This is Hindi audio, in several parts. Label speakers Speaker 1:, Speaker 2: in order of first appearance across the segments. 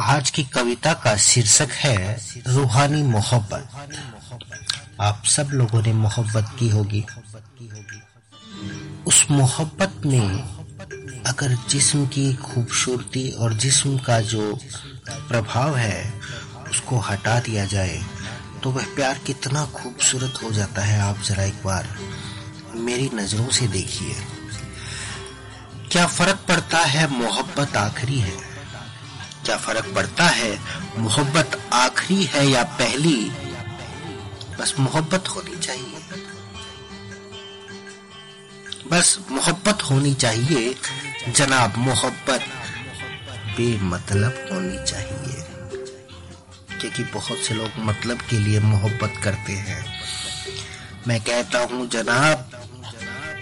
Speaker 1: आज की कविता का शीर्षक है रूहानी मोहब्बत। आप सब लोगों ने मोहब्बत की होगी। उस मोहब्बत में अगर जिस्म की खूबसूरती और जिस्म का जो प्रभाव है, उसको हटा दिया जाए तो वह प्यार कितना खूबसूरत हो जाता है। आप जरा एक बार मेरी नज़रों से देखिए। क्या फ़र्क पड़ता है मोहब्बत आखिरी है? क्या फ़र्क पड़ता है? मोहब्बत आखिरी है या पहली? बस मोहब्बत होनी चाहिए। बस मोहब्बत होनी चाहिए। जनाब, मोहब्बत बेमतलब होनी चाहिए। क्योंकि बहुत से लोग मतलब के लिए मोहब्बत करते हैं। मैं कहता हूँ, जनाब,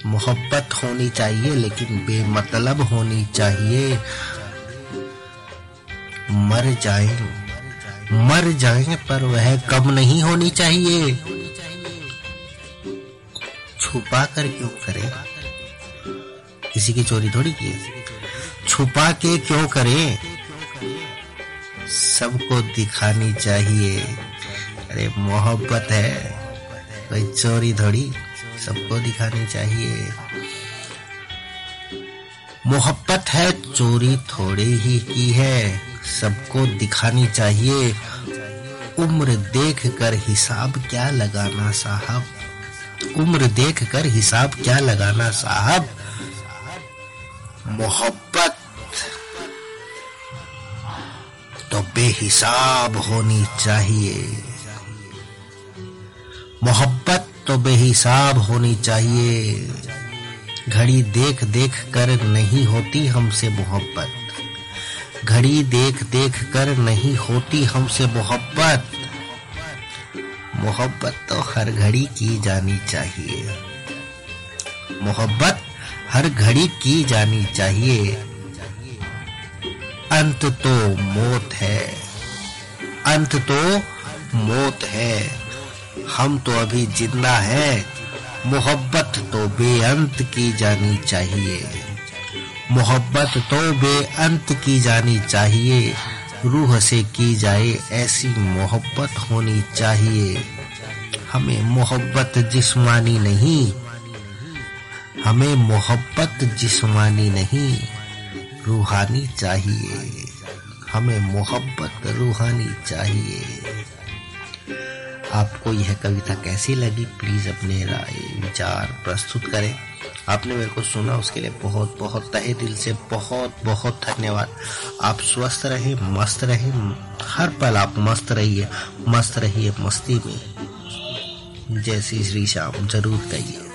Speaker 1: मोहब्बत होनी चाहिए, लेकिन बेमतलब होनी चाहिए। मर जाए मर जाए, पर वह कम नहीं होनी चाहिए। छुपा कर क्यों करे? किसी की चोरी थोड़ी की छुपा के क्यों करे? सबको दिखानी चाहिए। अरे, मोहब्बत है, कोई चोरी थोड़ी, सबको दिखानी चाहिए। मोहब्बत है, चोरी थोड़ी ही की है। सबको दिखानी चाहिए। उम्र देख कर हिसाब क्या लगाना साहब? उम्र देख कर हिसाब क्या लगाना साहब? मोहब्बत तो बेहिसाब होनी चाहिए। मोहब्बत तो बेहिसाब होनी चाहिए। घड़ी देख देख कर नहीं होती हमसे मोहब्बत। घड़ी देख देख कर नहीं होती हमसे मोहब्बत। मोहब्बत तो हर घड़ी की जानी चाहिए। मोहब्बत हर घड़ी की जानी चाहिए। अंत तो मौत है। अंत तो मौत है। हम तो अभी ज़िंदा है। मोहब्बत तो बेअंत की जानी चाहिए। मोहब्बत तो बेअंत की जानी चाहिए। रूह से की जाए ऐसी मोहब्बत होनी चाहिए। हमें मोहब्बत जिस्मानी नहीं। हमें मोहब्बत जिस्मानी नहीं। रूहानी चाहिए। हमें मोहब्बत रूहानी चाहिए। आपको यह कविता कैसी लगी? प्लीज़ अपने राय विचार प्रस्तुत करें। आपने मेरे को सुना, उसके लिए बहुत बहुत तहे दिल से बहुत बहुत धन्यवाद। आप स्वस्थ रहे मस्त रहे हर पल आप मस्त रहिए मस्त रहिए, मस्ती में। जय श्री श्री श्याम, ज़रूर कहिए।